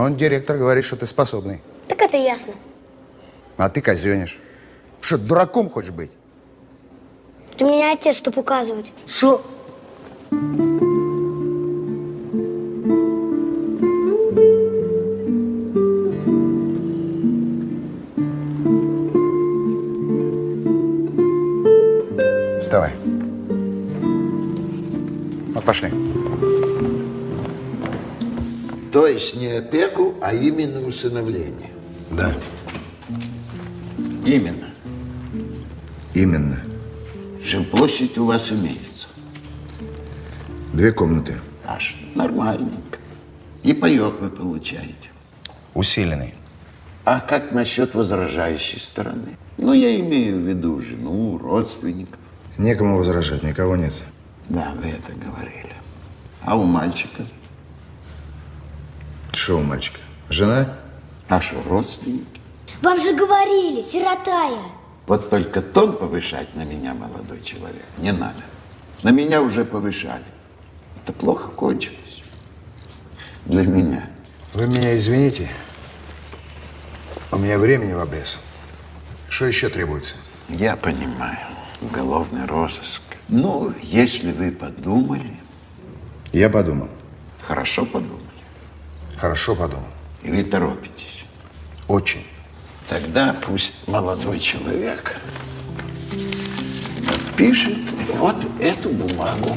Он, директор, говорит, что ты способный. Так это ясно. А ты казенишь. Что, дураком хочешь быть? Ты мне не отец, что показывать. Что? Вставай. Вот пошли. Есть не опеку, а именно усыновление. Да, Именно. именно. Жилплощадь у вас имеется. Две комнаты. Аж нормальненько. И паек вы получаете. Усиленный. А как насчет возражающей стороны? Ну, я имею в виду жену, родственников. Некому возражать, никого нет. Да, вы это говорили. А у мальчика? У мальчика? Жена? А что, родственники? Вам же говорили, сирота я. Вот только тон повышать на меня, молодой человек, не надо. На меня уже повышали. Это плохо кончилось. Для меня. Вы меня извините. У меня времени в обрез. Что еще требуется? Я понимаю. Уголовный розыск. Ну, если вы подумали, Я подумал. хорошо подумали, Хорошо подумал. и вы торопитесь, Очень. тогда пусть молодой человек пишет вот эту бумагу.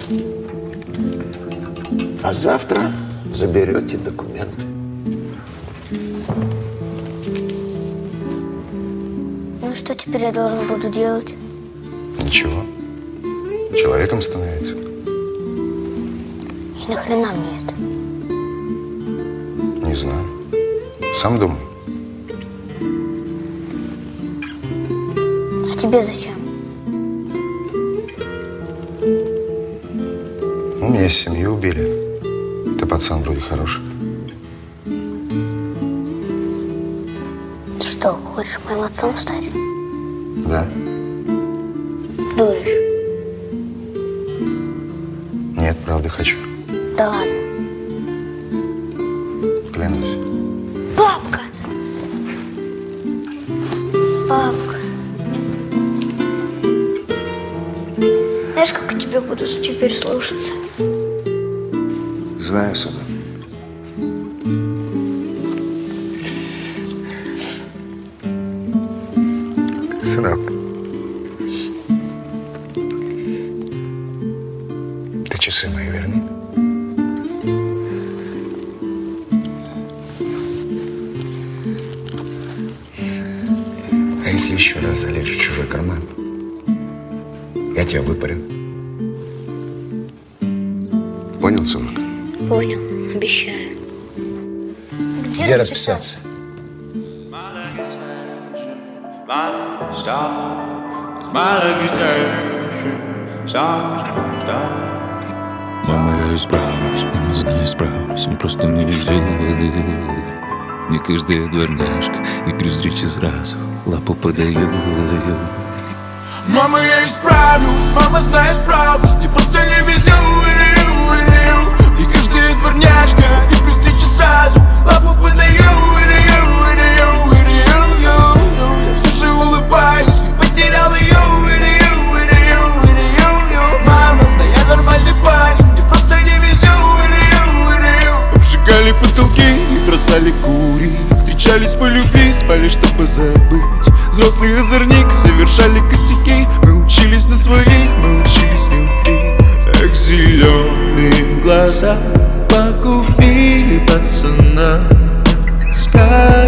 А завтра заберете документы. Ну что теперь я должен буду делать? Ничего. Человеком становится. И нахрена мне это? Не знаю. Сам думай. А тебе зачем? У меня семью убили. Ты пацан вроде хороший. Ты что, хочешь моим отцом стать? Да? Дуришь. Нет, правда хочу. Да ладно. Теперь слушаться? Знаю, сынок. Сынок. Ты часы мои верни. А если еще раз залезешь в чужой карман, я тебя выпарю. Понял, обещаю. Где, Где расписаться? Мама, я исправлюсь, мама, знаю, исправлюсь Мне просто не везет Не каждая дворняжка И при встрече сразу лапу подаю Мама, я исправлюсь, мама, знаю, справлюсь Мне просто не везет дворняжка И при встрече сразу. Лапу подаю Я все же улыбаюсь, потерял ее Мама, знаю, я нормальный парень Мне просто не везет Обжигали потолки и бросали курить Встречались по любви, спали, чтобы забыть. Взрослый озорник, совершали косяки. Мы учились на своих, мы учились любить. Эх, зеленые глаза погубили пацана. Скатертью,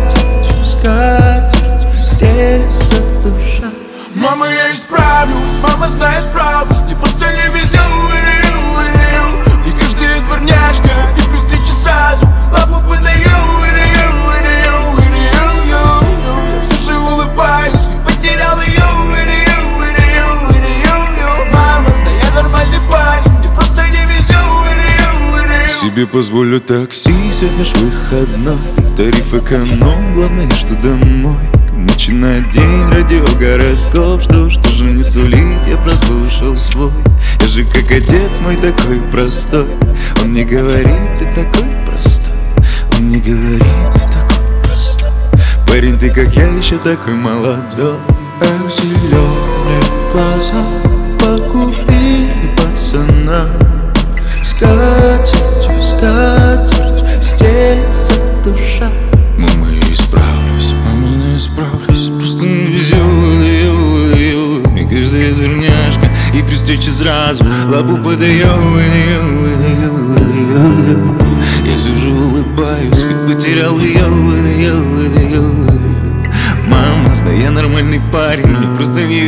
себе позволю такси Сегодня выходной, тариф эконом Главное, что домой. Начинает день, радио, гороскоп. Что ж тоже не сулит, я прослушал свой. Я же как отец мой такой простой. Он мне говорит, ты такой простой. Он мне говорит, ты такой простой. Парень, ты как я, еще такой молодой. А зеленые глаза покупи пацана. Скатит терзается душа. Мама, я исправлюсь, мама, не исправлюсь Просто не везет, ее, ее Мне каждая дурняшка и при встрече сразу Лапу подаю, Я сижу, улыбаюсь, как потерял ее, ее, ее Мама, да я нормальный парень, мне просто верю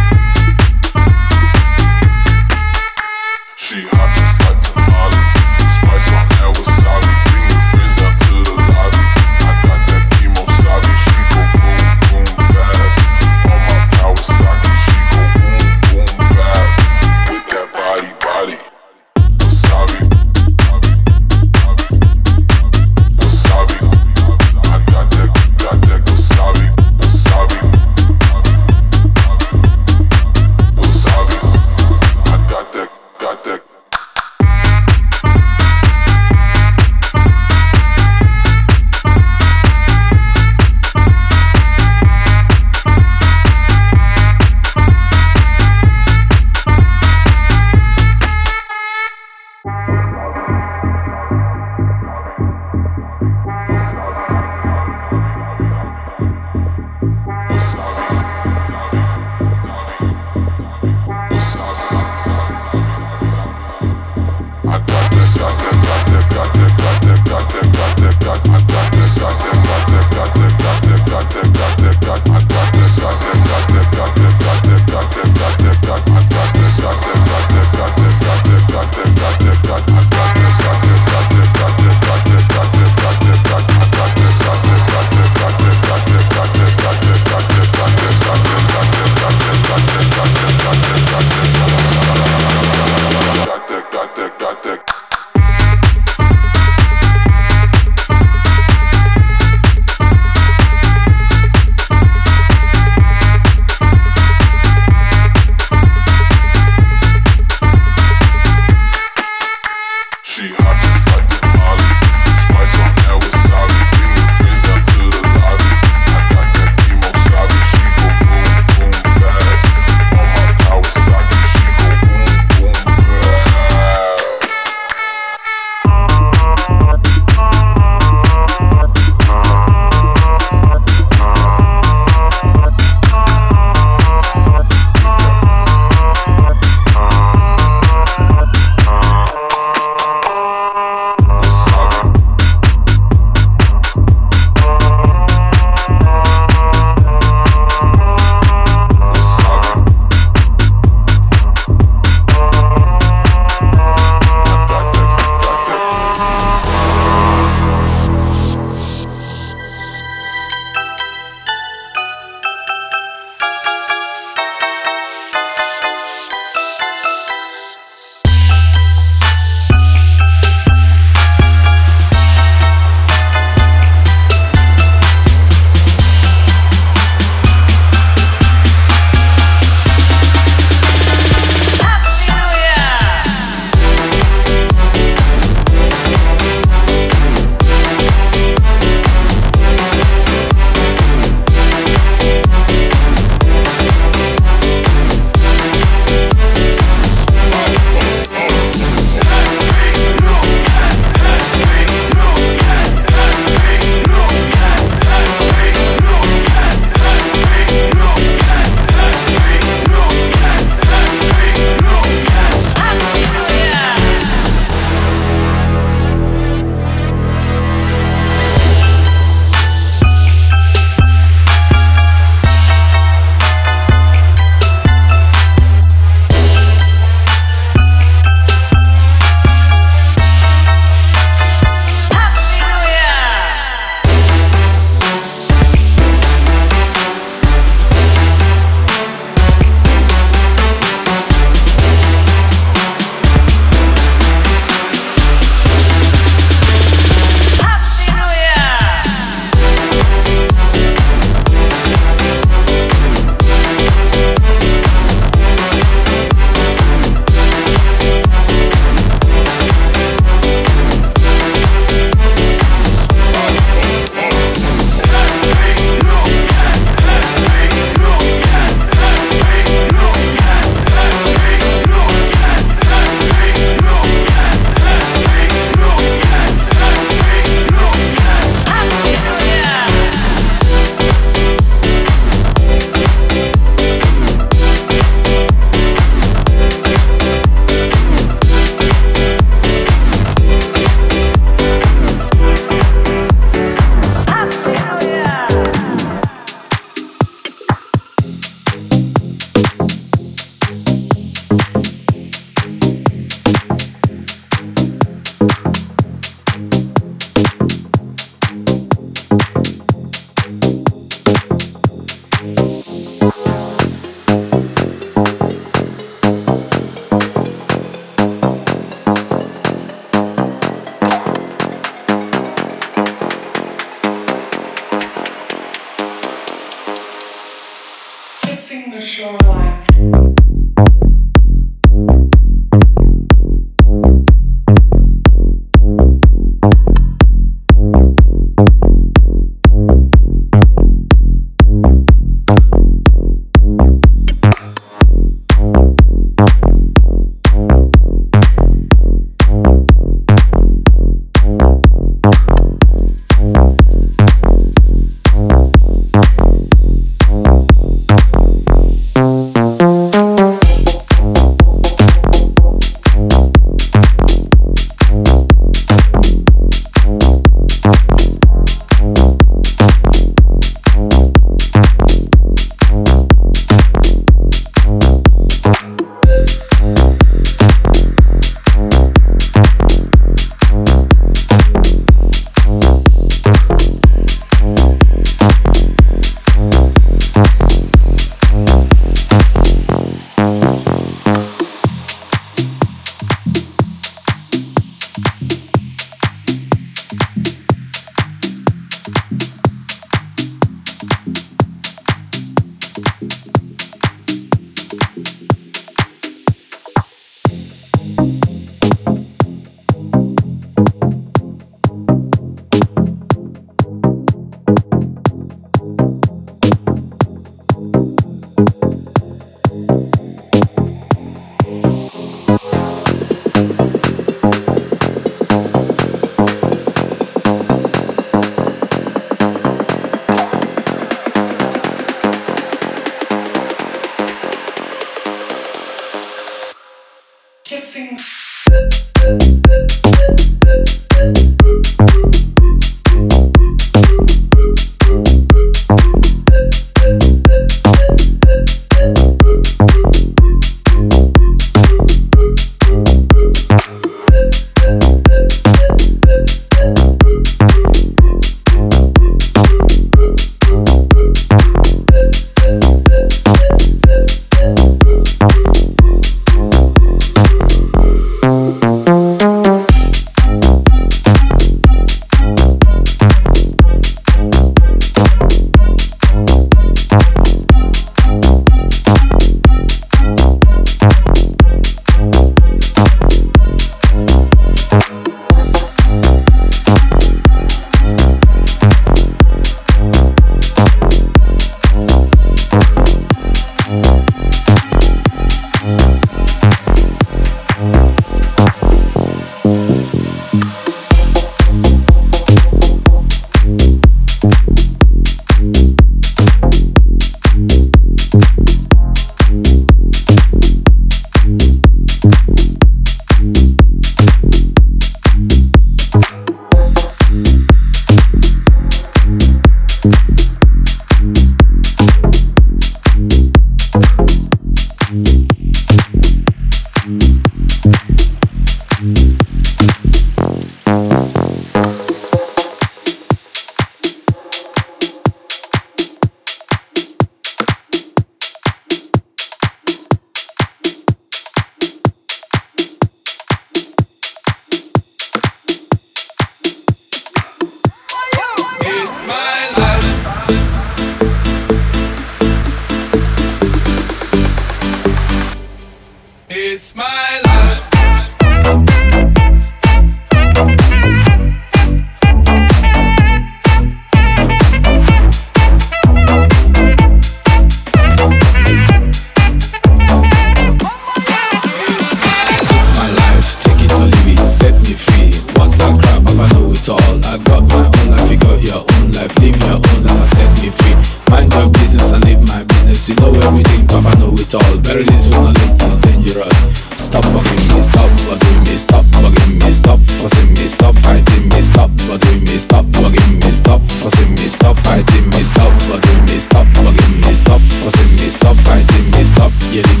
stop fighting me, stop yelling.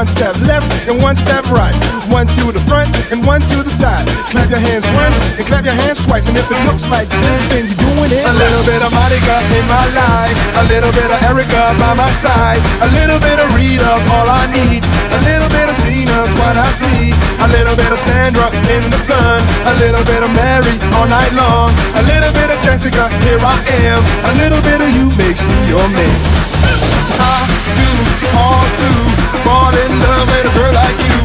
One step left and one step right. One to the front and one to the side. Clap your hands once and clap your hands twice. And if it looks like this, then you're doing it. A little bit of Monica in my life. A little bit of Erica by my side. A little bit of Rita's all I need. A little bit of Tina's what I see. A little bit of Sandra in the sun. A little bit of Mary all night long. A little bit of Jessica, here I am. A little bit of you makes me your man. I do all too Born in love with a girl like you.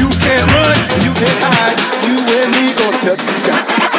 You can't run, you can't hide. You and me gonna touch the sky.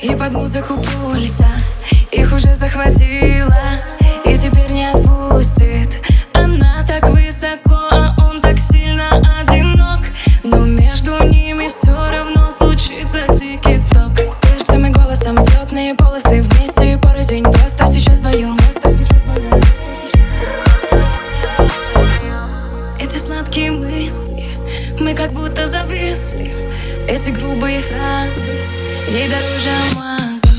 И под музыку пульса. Их уже захватила и теперь не отпустит. Она так высоко, а он так сильно одинок. Но между ними все равно случится тики-ток. Сердцем и голосом взлетные полосы Вместе и порознь, просто сейчас вдвоем Эти сладкие мысли, мы как будто зависли Эти грубые фразы, ей дороже алмазов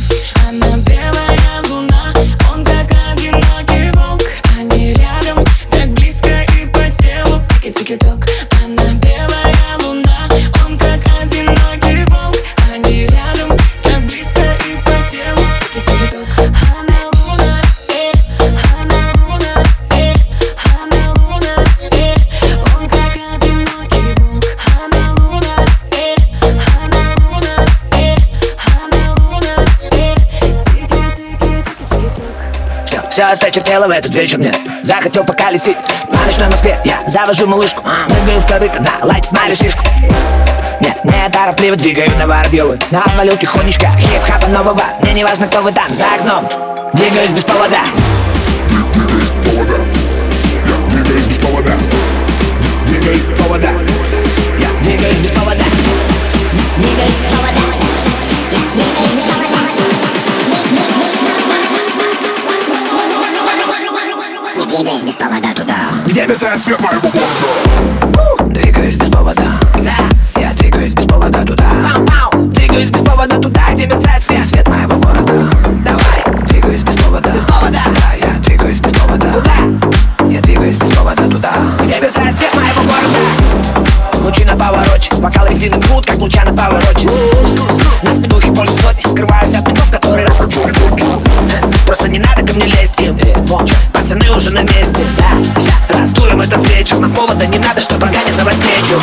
Она белая луна, он как одинокий волк. Они рядом, так близко и по телу. Тики-тики-ток Все, осточертело в этот вечер мне Захотел поколесить. По ночной Москве Я завожу малышку, прыгаю в корыто Да, лайт смотрю фишку Нет, не торопливо двигаю на Воробьевы На обвалил тихонечко хип-хапа нового. Мне не важно, кто вы там за окном. Двигаюсь без повода. Двигаюсь без повода. Двигаюсь без повода. Я Где мерцает свет моего города Двигаюсь без повода. Да, я двигаюсь без повода туда. Двигаюсь без повода туда, где мерцает свет. Свет моего города. Давай. Двигаюсь без повода. Без повода. Да, я двигаюсь без повода. Куда? Я двигаюсь без повода туда. Где мерцает свет моего города? Лучи на повороте. Бокал резины бьют, как луча на повороте. На спидухе больше сотни Скрываюсь от ментов, который раз Просто не надо ко мне лезть им Пацаны уже на месте, да раздуем этот вечер. На повода не надо, чтобы организовать встречу.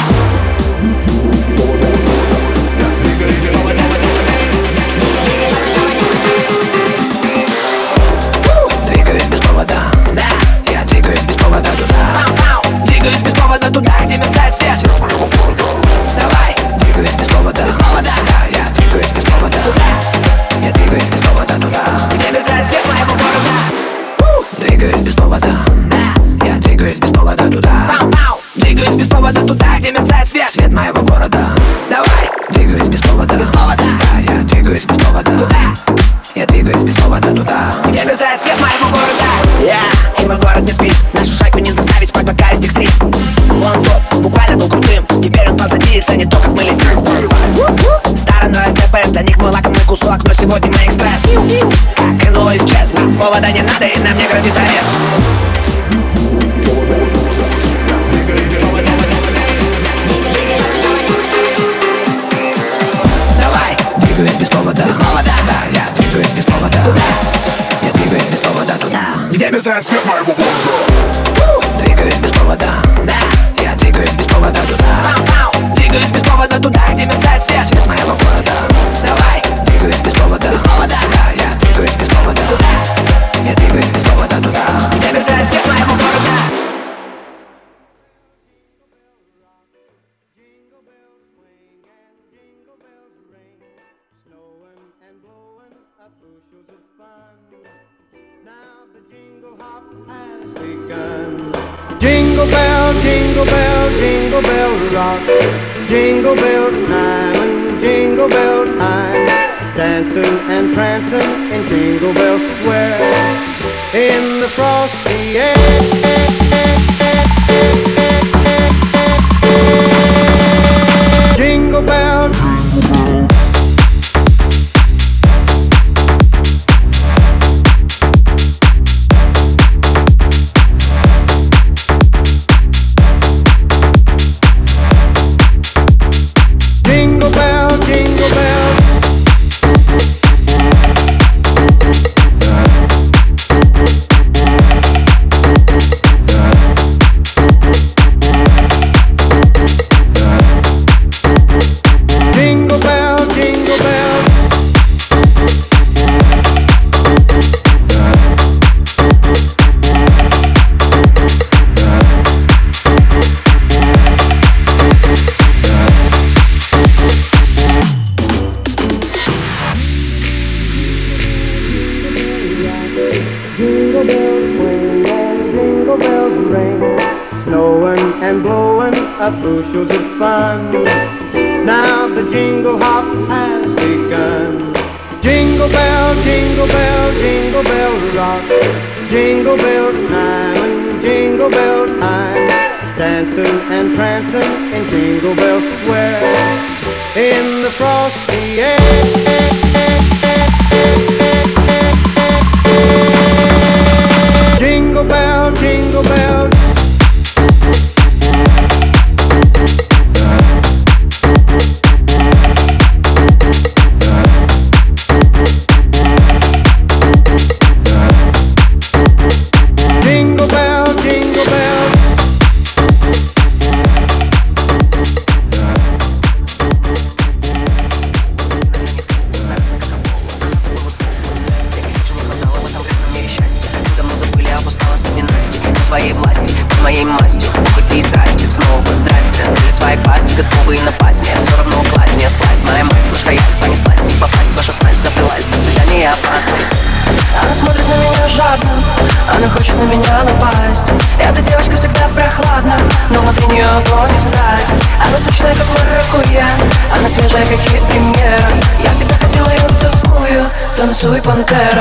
Двигаюсь без повода. Да, я двигаюсь без повода туда. Двигаюсь без повода туда, где мерцает свет свет моего города. Давай, двигаюсь без повода. Без повода. Да, я двигаюсь без повода. Туда. Я двигаюсь без повода туда. Где мерцает свет моего города. Я, и мой город не спит. Нашу шайку не заставить спать, пока из них стрит. Он тот, буквально был крутым. Теперь он позади и ценит то, как мы летим Стороной ДПС, для них мы лакомый кусок Но сегодня мы экспресс. Как НЛО исчез Нам повода не надо и нам не грозит арест без повода. Без повода. Да, я двигаюсь без повода. Туда. Я двигаюсь без повода. Туда. Где мерцает свет моего города Двигаюсь без повода. Да, я двигаюсь без повода. Туда. Двигаюсь без повода. Туда, где мерцает свет. Свет моего города. Давай, двигаюсь без повода. Без повода. Да, я двигаюсь без повода. Туда. Я двигаюсь без повода. Туда. Где мерцает свет моего Jingle bell, jingle bell rock, jingle bell time and jingle bell time. Dancing and prancing in Jingle Bell Square in the frosty air. Jingle bell. better.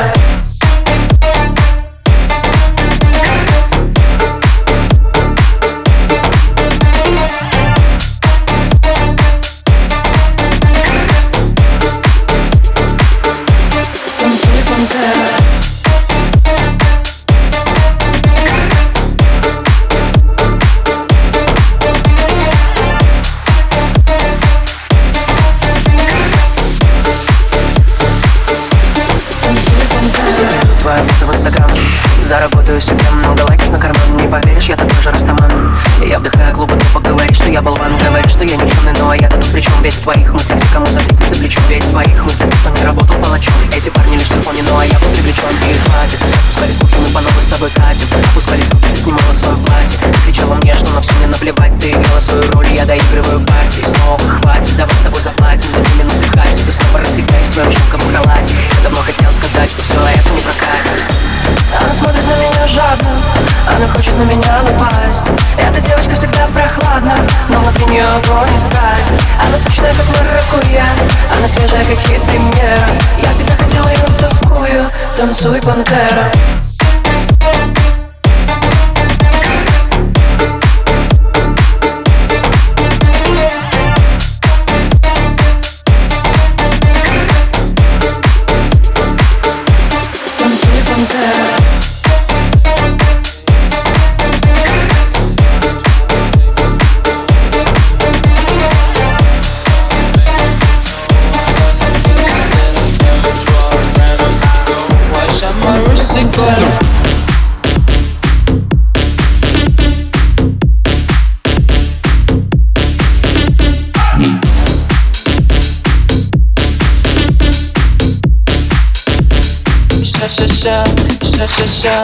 sha sha sha sha sha.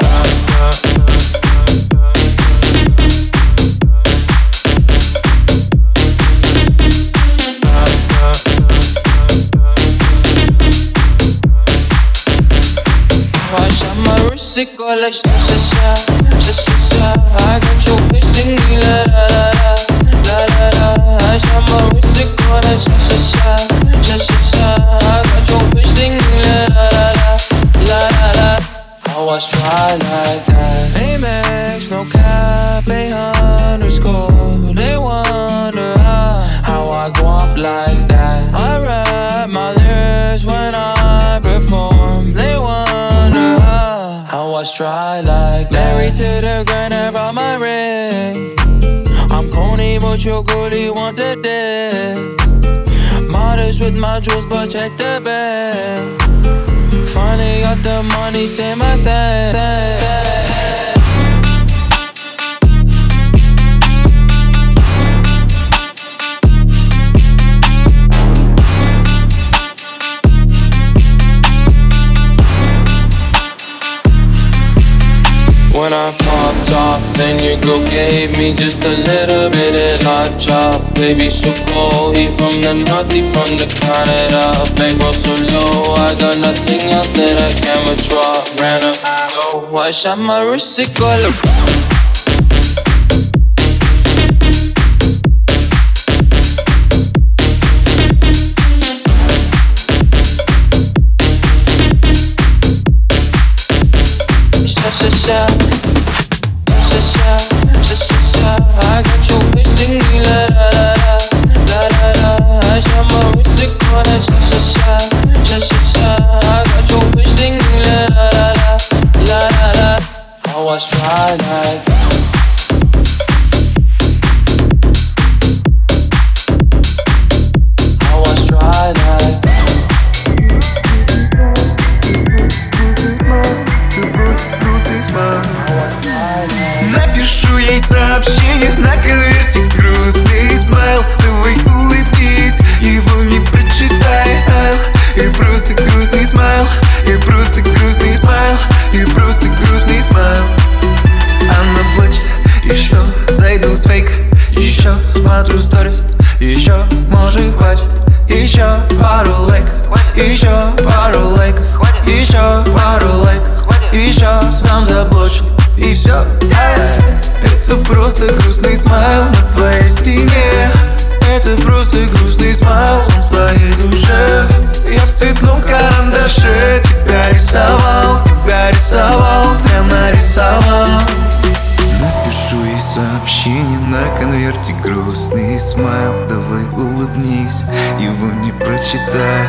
Music like sha sha sha sha. I got you wishing me la la la la la la. I shall my music like sha sha. How I try like that. Amex, no cap, a underscore. They wonder how, I go up like that. I rap my lyrics when I perform. They wonder how, I stride like that. Married to the grind, I brought my ring. I'm corny, but your goalie want the dick. Modest with my jewels, but check the bag. Finally got the money, say my thing. When I then your girl gave me just a little bit of hot chop. Baby, so cold, he from the north, he from the Canada. Babe, roll so low, I got nothing else that I can withdraw. Ran up, oh, I shot my wrist, it go. Sha much twilight. Смотрю сторис, еще может хватит. Еще пару лайков, еще пару лайков. Еще пару лайков, еще сам заблочил И все, это просто грустный смайл на твоей стене. Это просто грустный смайл в твоей душе. Я в цветном карандаше тебя рисовал Тебя рисовал, зря нарисовал. Напишу ей сообщение на конверте грустный смайл Давай улыбнись, его не прочитай.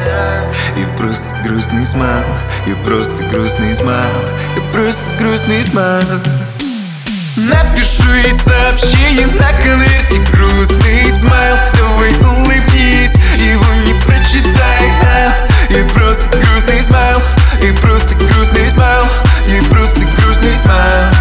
И просто грустный смайл, и просто грустный смайл И просто грустный смайл. Напишу ей сообщение на конверте грустный смайл Давай улыбнись, его не прочитай. И просто грустный смайл, и просто грустный смайл И просто грустный смайл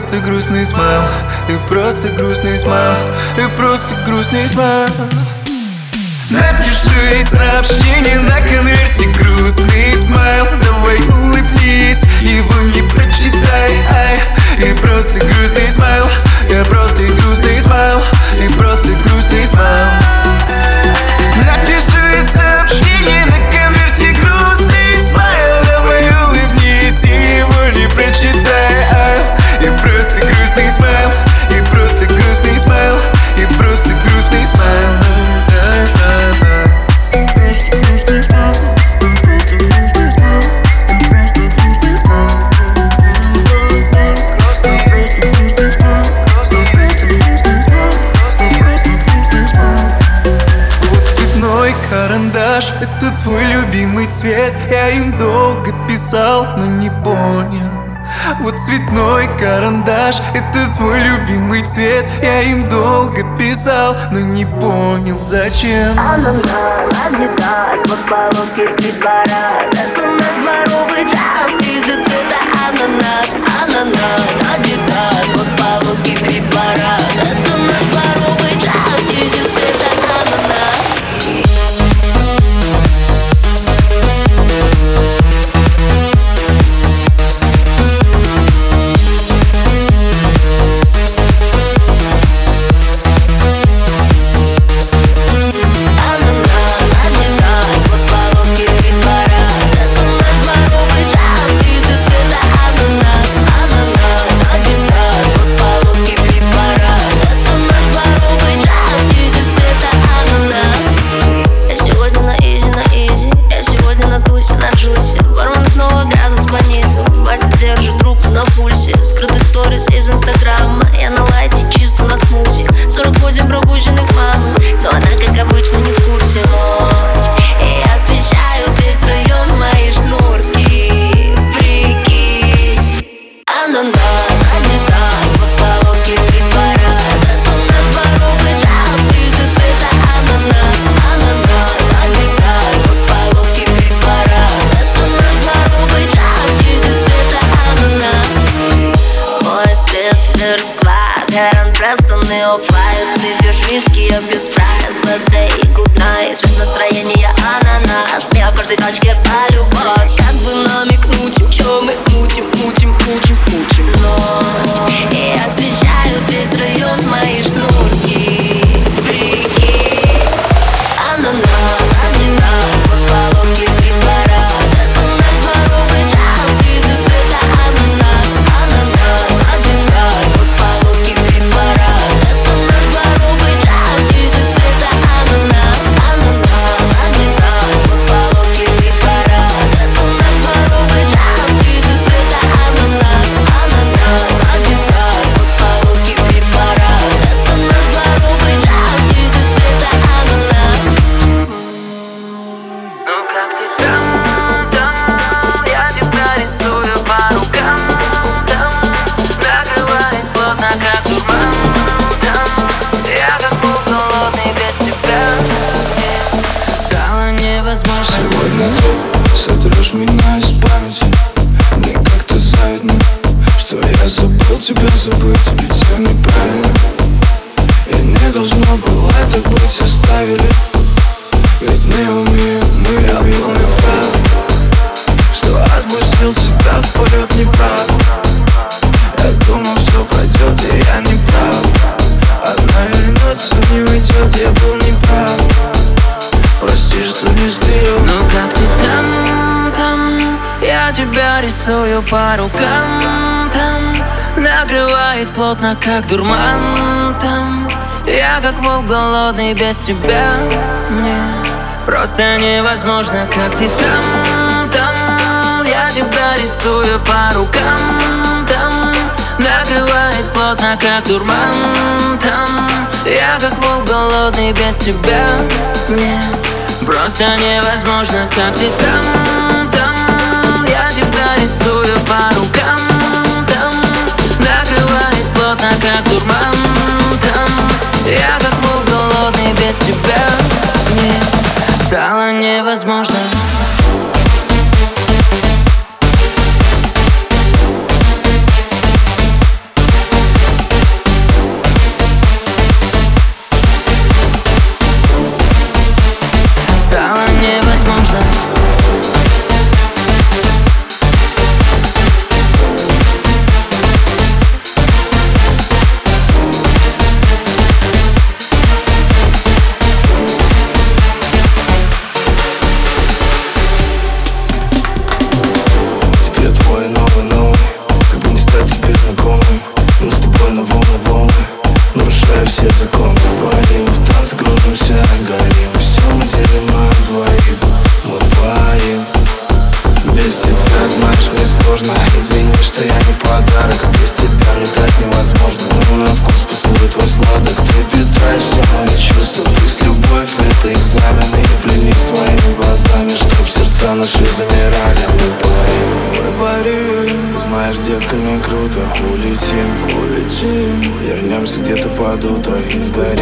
просто грустный смайл, и просто грустный смайл, и просто грустный смайл. Напишу ей сообщение на конверте грустный смайл. Давай улыбнись, его не прочитай ай. И просто грустный смайл, я просто грустный смайл И просто грустный смайл цветной карандаш. Это твой любимый цвет Я им долго писал, но не понял зачем. Она надетает подбородки три двора Это наш дворовый час Из цвета ананас, ананас. Я тебя рисую по рукам там Накрывает плотно, как дурман там Я как волк голодный без тебя. Мне просто невозможно, как ты там, там Я тебя рисую по рукам там Накрывает плотно, как дурман там Я как волк голодный без тебя. Мне просто невозможно, как ты там рисую по рукам там Накрывает плотно, как дурман там. Я как был голодный без тебя Мне стало невозможно. tutaj zberi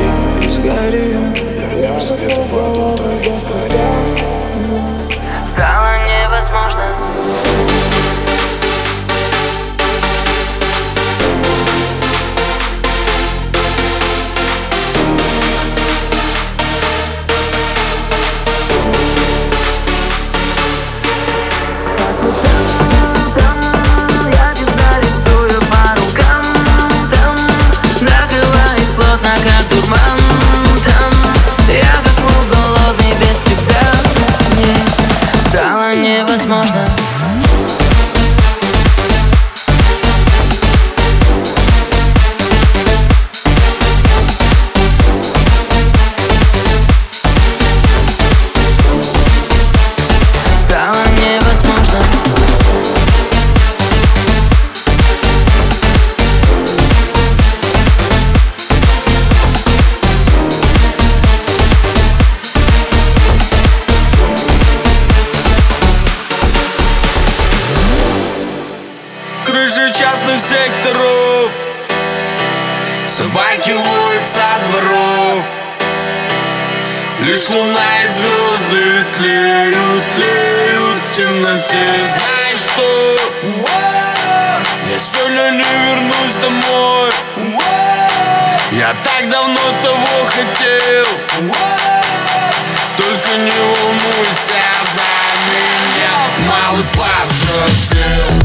секторов Собаки воют со дворов Лишь луна и звезды тлеют, тлеют в темноте. Знаешь что? Я сегодня не вернусь домой. Я так давно того хотел. Только не волнуйся за меня. Малый пап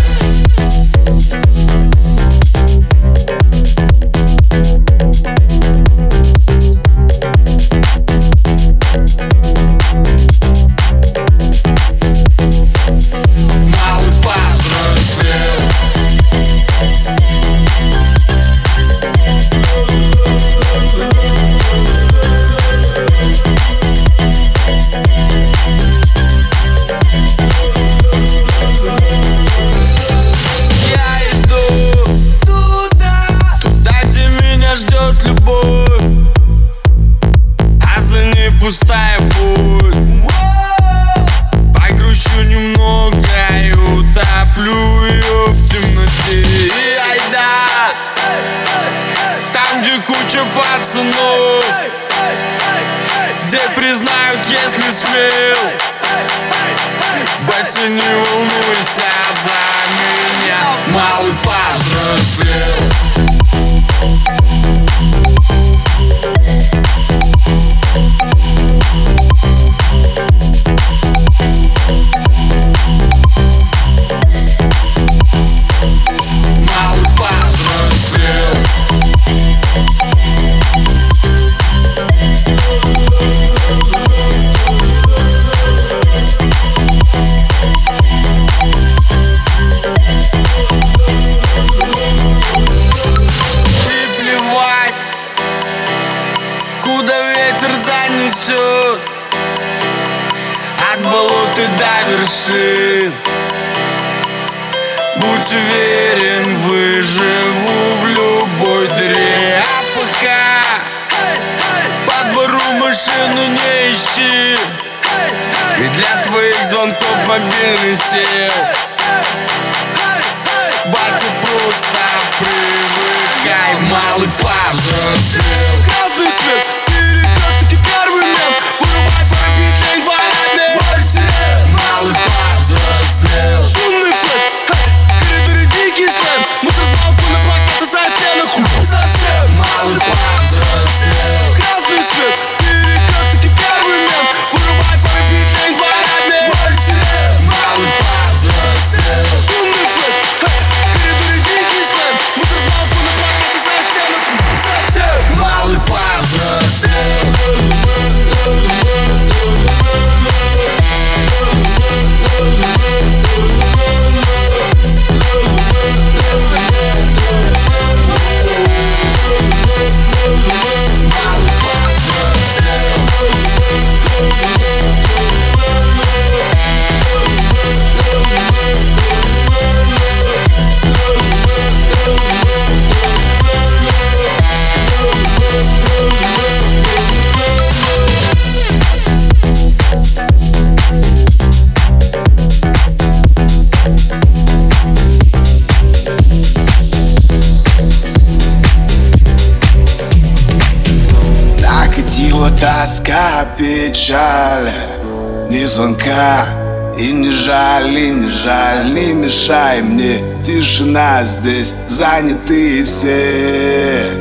жаль, Не мешай мне, тишина здесь Заняты все.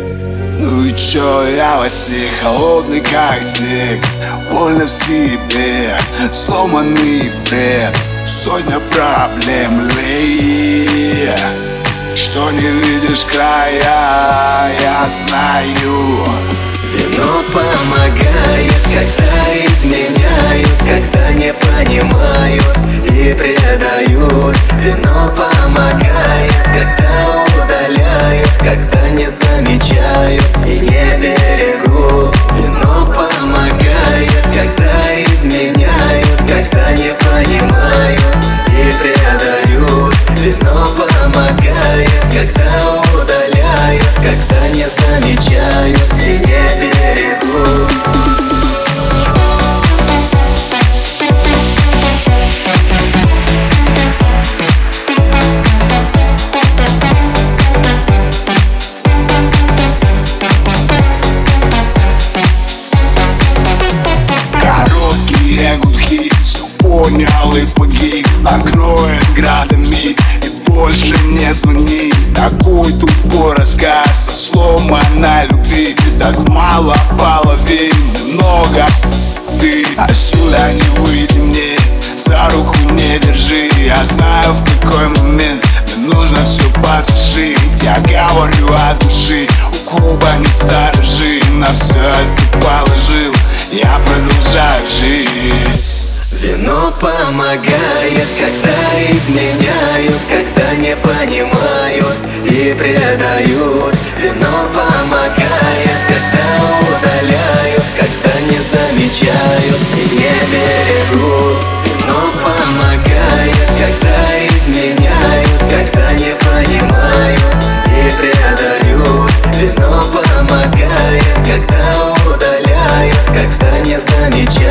Ну и чё, я во сне Холодный как снег Больно в себе Сломанный бред. Сотня проблем лей. Что не видишь края Я знаю. Вино помогает, когда изменяют Когда не понимают и предают. Вино помогает, когда удаляют Когда не замечают и не берегут. Вино помогает, когда изменяют Когда не понимают и предают. Вино помогает, когда удаляют Когда не замечают помогает, когда изменяют, когда не понимают и предают. Вино помогает, когда удаляют, когда не замечают и не берегут. Вино помогает, когда изменяют, когда не понимают и предают. Вино помогает, когда удаляют, когда не замечают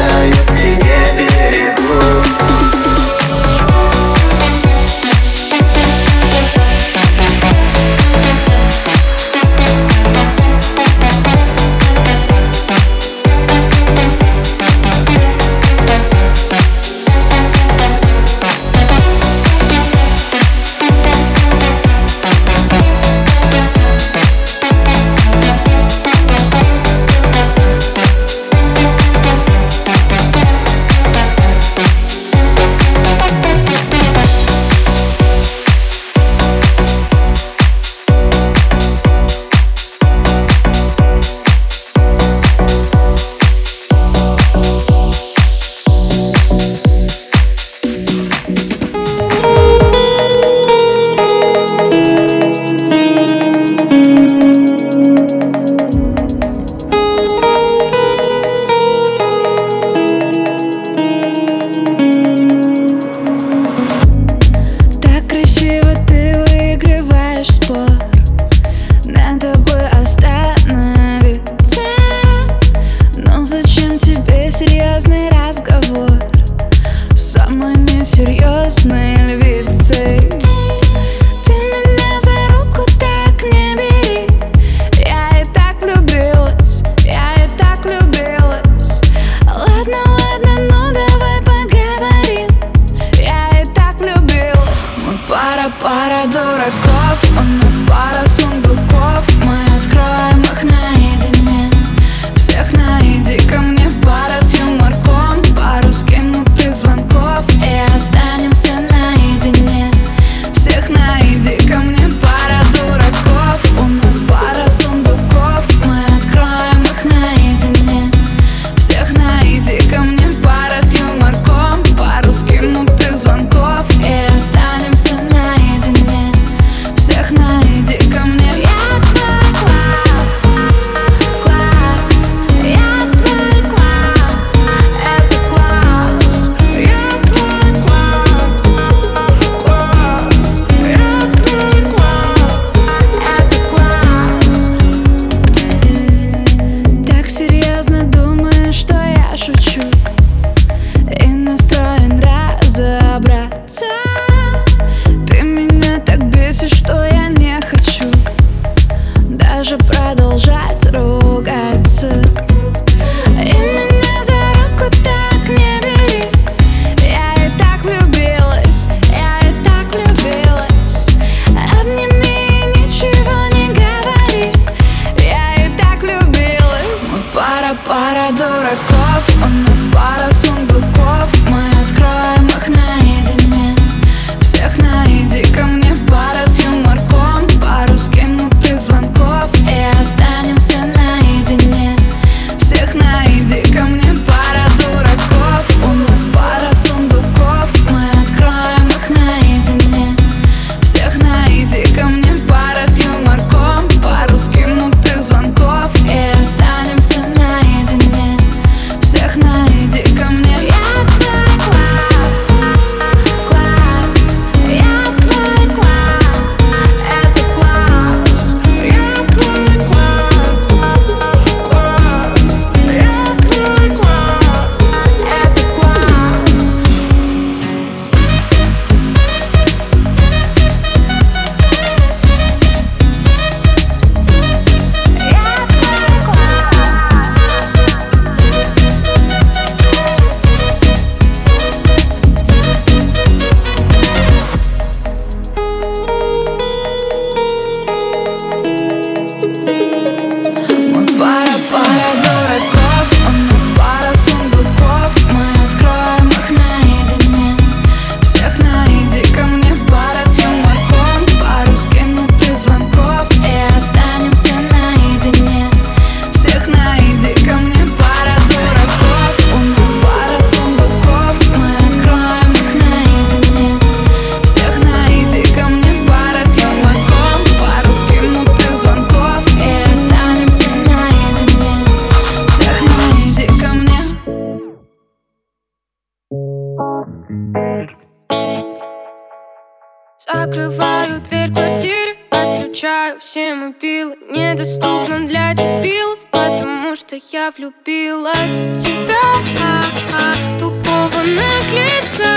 для дебилов Потому что я влюбилась в тебя. А -а, Тупого наглеца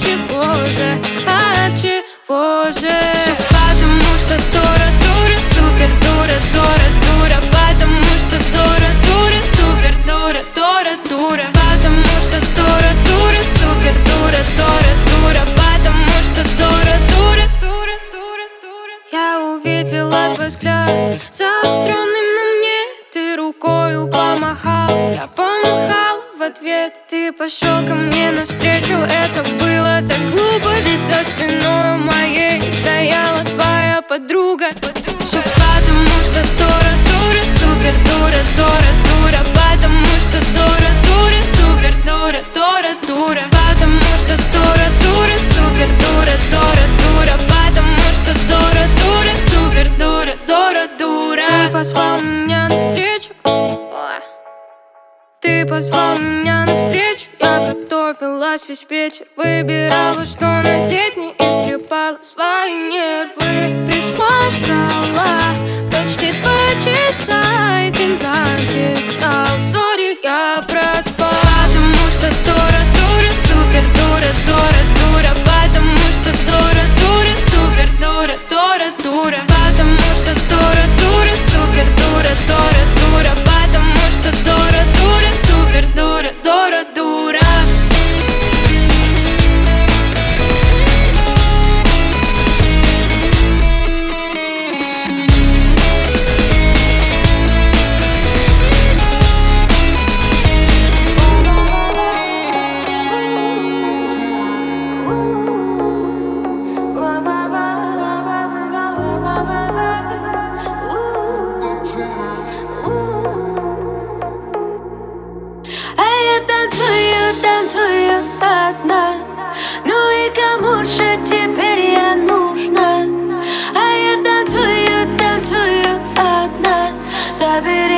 Чего же, а чего же? Потому что дура, дура Супер дура, дура, дура. Потому что дура, дура Супер дура, дура, дура. Потому что дура, дура Супер дура, дура, дура. Потому что дура, дура, дура, дура, дура. Я увидела твой взгляд на Я помахал в ответ. Ты пошел ко мне навстречу. Это было так глупо Ведь за спиной моей Стояла твоя подруга. Все потому что дура, дура Супер дура, дура, дура Потому что дура, позвал меня навстречу Я готовилась весь вечер. Выбирала, что надеть Не истрепала свои нервы. Пришла, ждала Почти два часа И ты написал Сори, я проспал Потому что дура, дура Супер дура, дура, дура Потому теперь я нужна? А я танцую, танцую одна Забери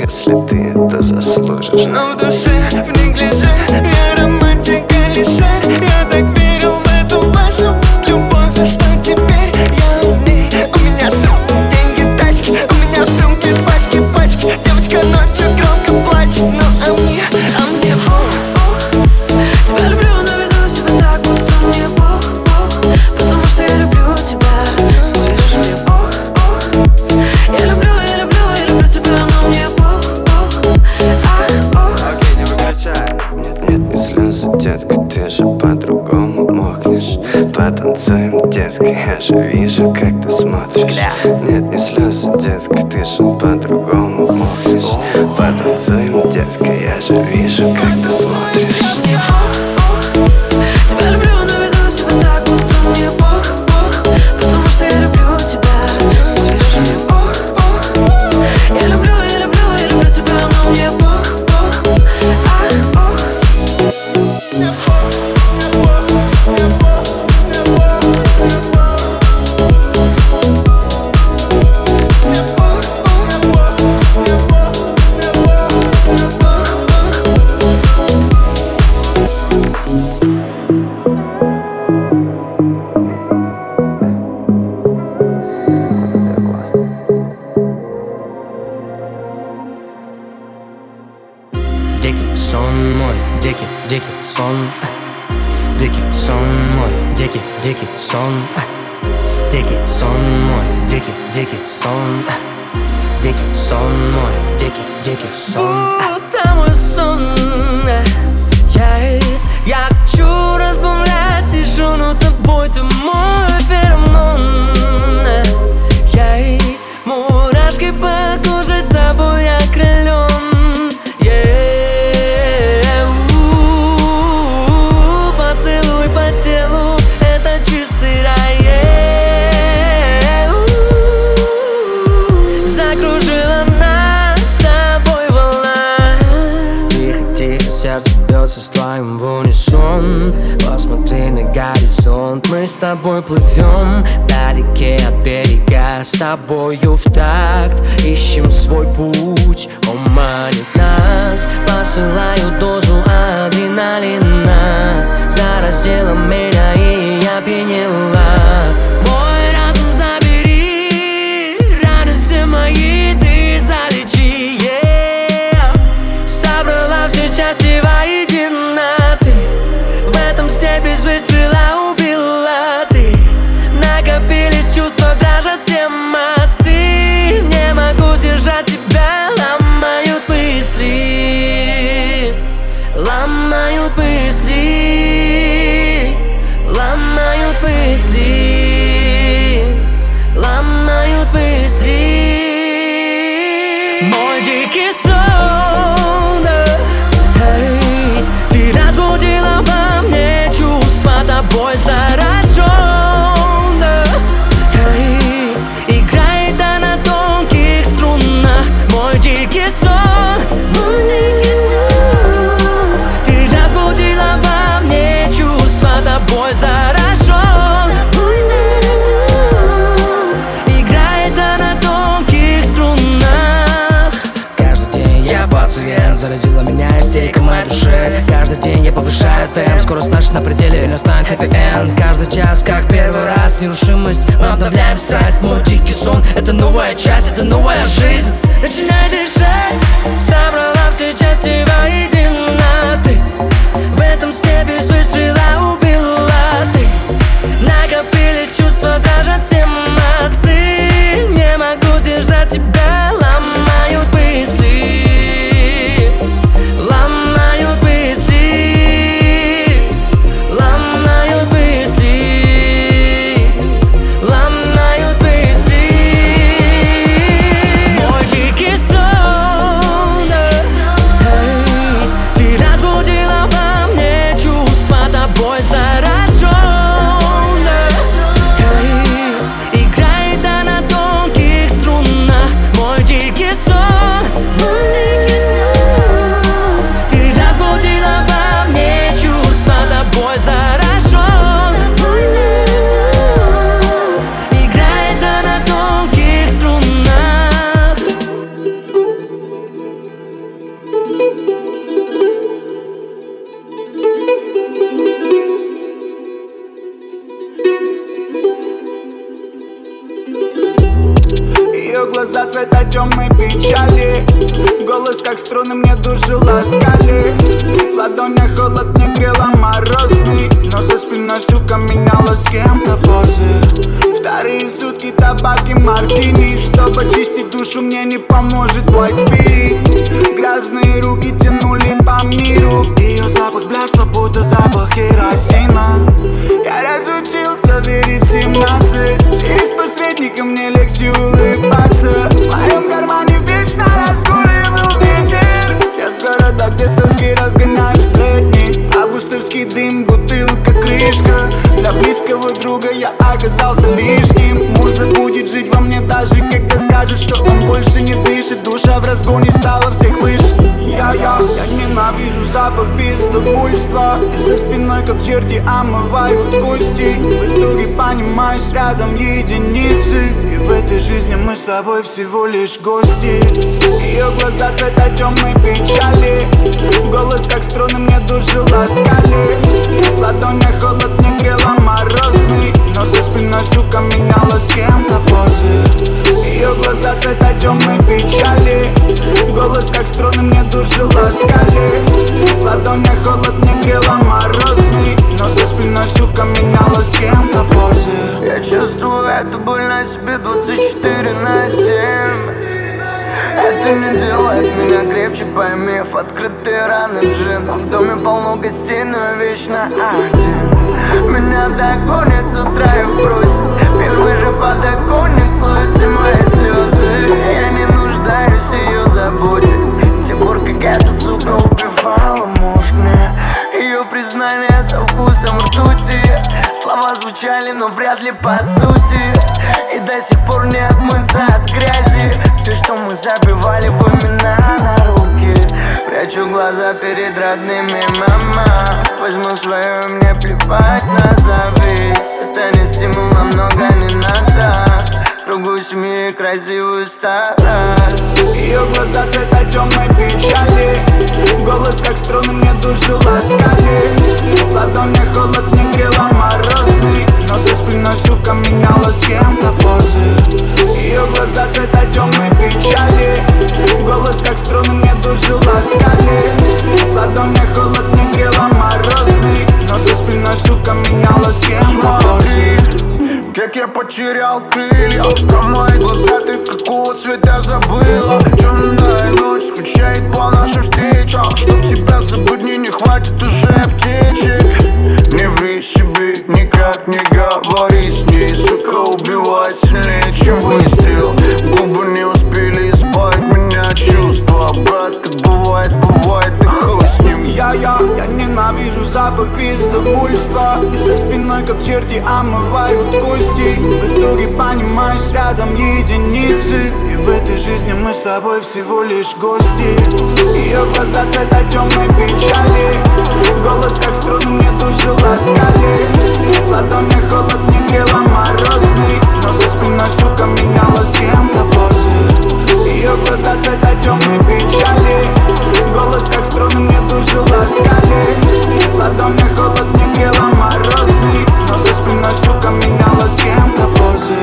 если ты это заслужишь. Но в душе же вижу, как ты смотришь. Нет, не слезы, детка, ты же по-другому можешь Потанцуем, детка, я же вижу, как на пределе Настанет хэппи-энд Каждый час как первый раз Нерушимость, мы обновляем страсть. Мой дикий сон, это новая часть, это новая жизнь. Начинай дышать Собрала все части воедино. Ты в этом сне без выстрела убила. Ты Накопились чувства, даже все мосты Не могу сдержать себя, мартини Чтобы чистить душу мне не поможет white spirit Грязные руки тянули запах пиздобульства И за спиной как черти омывают кости. В итоге понимаешь, рядом единицы. И в этой жизни мы с тобой всего лишь гости. Ее глаза цвета темной печали. Голос как струны мне душу ласкали. В ладонях холод не грела морозный. Но за спиной, сука, меняла с кем-то позы Ее глаза цвета темной печали Голос как струны мне душу ласкали. В ладонях холод не грела морозный. Но за спиной, сука, меняла с кем-то позы Я чувствую эту боль на себе 24 на 7 это не делает меня крепче, поймев Открытые раны джин В доме полно гостей, но вечно один. Меня догонит с утра и вбросит Первый же подоконник словит мои слезы. Я не в ее заботе С тех пор, как эта сука убивала мозг мне. Ее признание со вкусом ртути. Слова звучали, но вряд ли по сути. И до сих пор не отмыться от грязи. То, что мы забивали в имена на руки? Прячу глаза перед родными, мама. Возьму свое, мне плевать на зависть. Это не стимул, а много не надо Семьи красивую старость Ее глаза цвета темной печали. Голос как струны мне душу ласкали. В ладонях холод не грела морозный. Но за спиной, сука, меняла с кем-то позы. Ее глаза цвета темной печали. Голос как струны мне душу ласкали. В ладонях холод не грела морозный. Но за спиной, сука, меняла с кем-то позы Как я потерял крылья? Про мои глаза ты какого цвета забыла. Темная ночь скучает по нашим встречам. Чтоб тебя забыть мне не хватит уже аптечек. Не ври себе, никак не говори с ней. Сука, убивает сильнее, чем выстрел. Губы не успели Я-я, я ненавижу запах пиздобульства И за спиной как черти омывают кости. В итоге понимаешь, рядом единицы. И в этой жизни мы с тобой всего лишь гости. Ее глаза цвета темной печали. Голос как струны мне душу ласкали. В ладонях холод не грела морозный. Но за спиной, сука, меняла с кем-то позы ее глаза цвета темной печали. Голос как струны мне душу ласкали. В ладонях холод не грело морозный. Но за спиной, сука, меняла с кем-то позы.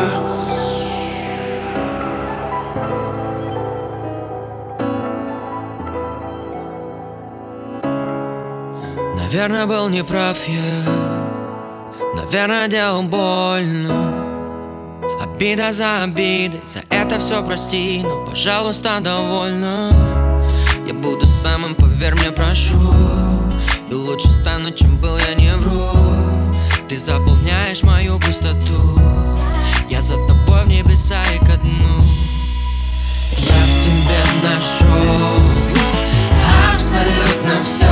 Наверное, был неправ я. Наверное, делал больно. Обида за обидой, за это все прости Но, пожалуйста, довольно. Я буду самым, поверь мне, прошу. И лучше стану, чем был, я не вру. Ты заполняешь мою пустоту. Я за тобой в небеса и ко дну. Я в тебе нашел Абсолютно все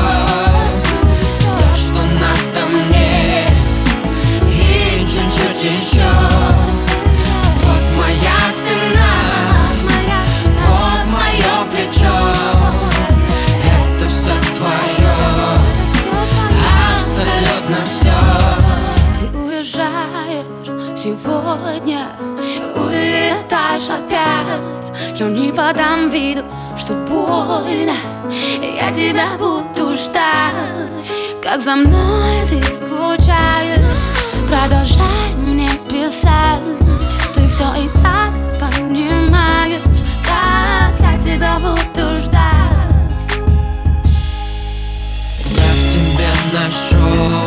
Все, что надо мне. И чуть-чуть еще Улетаешь опять Я не подам виду, что больно. Я тебя буду ждать. Как за мной ты скучаешь? Продолжай мне писать. Ты все и так понимаешь. Как я тебя буду ждать? Я в тебе нашел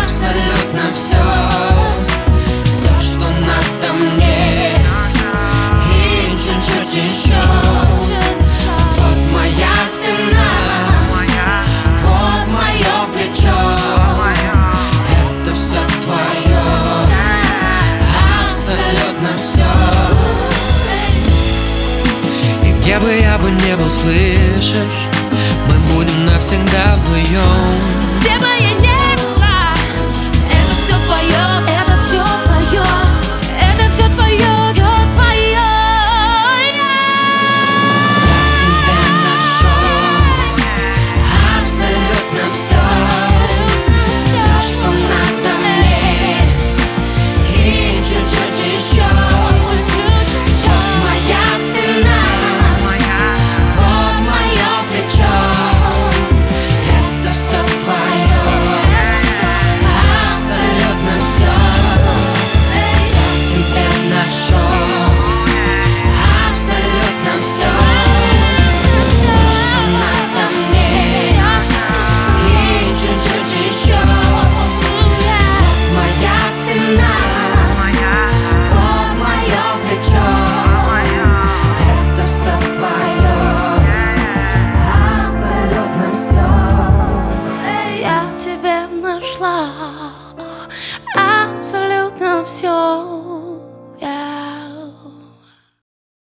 Абсолютно Все, Где бы я бы не был, слышишь? Мы будем навсегда вдвоем. Где я не